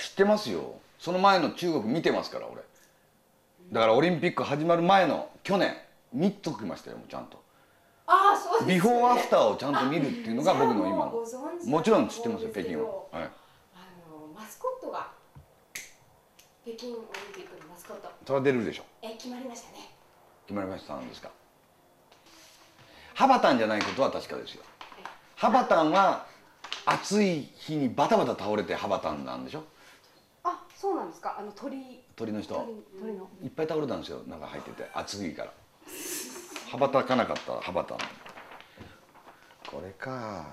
知ってますよ。その前の中国見てますから俺。だからオリンピック始まる前の去年見ときましたよもうちゃんと。ああそうですね。ビフォーアフターをちゃんと見るっていうのが僕の今の。もちろん知ってますよ北京は、はい、あのマスコットが北京オリンピックのマスコット。それは出るでしょ。え決まりましたね。決まりましたんですか。ハバタンじゃないことは確かですよ。ハバタンは暑い日にバタバタ倒れてハバタンなんでしょ。あそうなんですか？あの鳥。鳥の人。鳥鳥の。いっぱい倒れたんですよ。なんか入ってて。暑いから。羽ばたかなかったら羽ばたんこれか。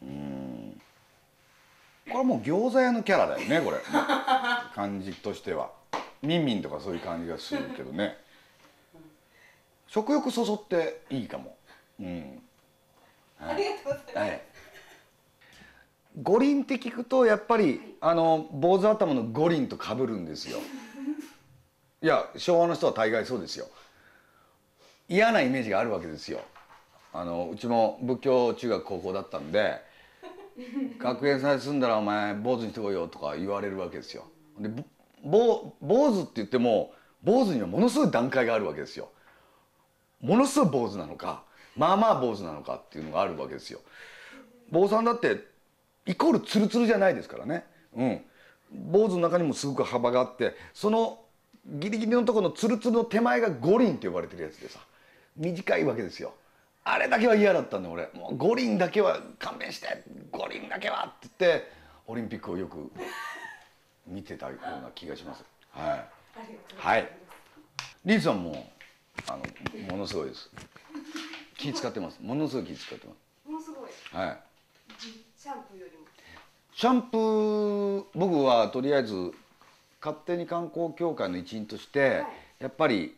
うん。これはもう餃子屋のキャラだよねこれ。感じとしては。ミンミンとかそういう感じがするけどね。食欲そそっていいかも。うん。ありがとうございます、はい五輪って聞くとやっぱりあの坊主頭の五輪と被るんですよ。いや昭和の人は大概そうですよ。嫌なイメージがあるわけですよ。あのうちも仏教中学高校だったんで 学園祭住んだらお前坊主にしてこいよとか言われるわけですよ。で坊主って言っても坊主にはものすごい段階があるわけですよ。ものすごい坊主なのかまあまあ坊主なのかっていうのがあるわけですよ。坊さんだってイコールツルツルじゃないですからね。うん。坊主の中にもすごく幅があってそのギリギリのところのツルツルの手前が五輪って呼ばれてるやつでさ。短いわけですよ。あれだけは嫌だったんだ俺。もう五輪だけは勘弁して五輪だけはって言ってオリンピックをよく見てたような気がします。はい。はい。リンさんもあのものすごいです。気使ってます。ものすごい気使ってまものすごい。すはいシャンプーよりも。シャンプー僕はとりあえず勝手に観光協会の一員として、はい。やっぱり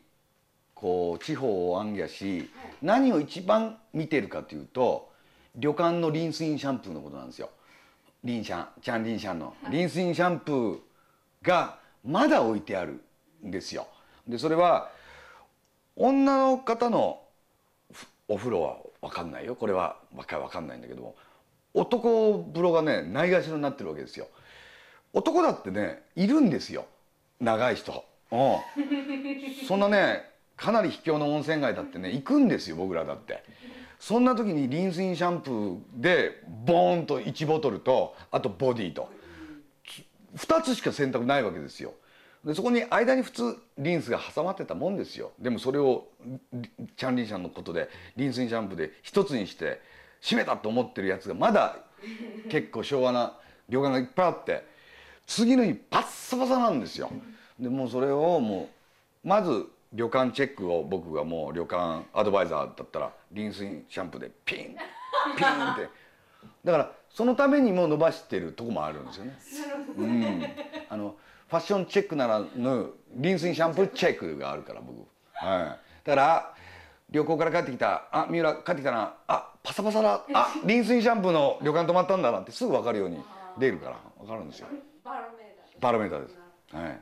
こう地方を行脚し、はい。何を一番見てるかというと旅館のリンスインシャンプーのことなんですよ。リンシャンチャンリンシャンの。リンスインシャンプーがまだ置いてあるんですよ。でそれは女の方のふお風呂は分かんないよ。これは分か分かんないんだけども男風呂がねないがしろになってるわけですよ。男だってねいるんですよ長い人。うん そんなねかなり秘境の温泉街だってね行くんですよ僕らだって。そんな時にリンスインシャンプーでボーンと1ボトルとあとボディと2つしか選択ないわけですよ。でそこに間に普通リンスが挟まってたもんですよでもそれをリチャンリンシャンのことでリンスインシャンプーで一つにして締めたと思ってるやつがまだ結構昭和な旅館がいっぱいあって次の日パッサパサなんですよ。でもうそれをもうまず旅館チェックを僕がもう旅館アドバイザーだったらリンスインシャンプーでピンピンって。だからそのためにも伸ばしてるとこもあるんですよね。うん、あのファッションチェックならぬリンスインシャンプーチェックがあるから僕、はい、だから旅行から帰ってきた「あ三浦帰ってきたな。あパサパサだ。あリンスインシャンプーの旅館泊まったんだ」なんてすぐ分かるように。出るから。分かるんですよ。バロメーターバロメーターです。はい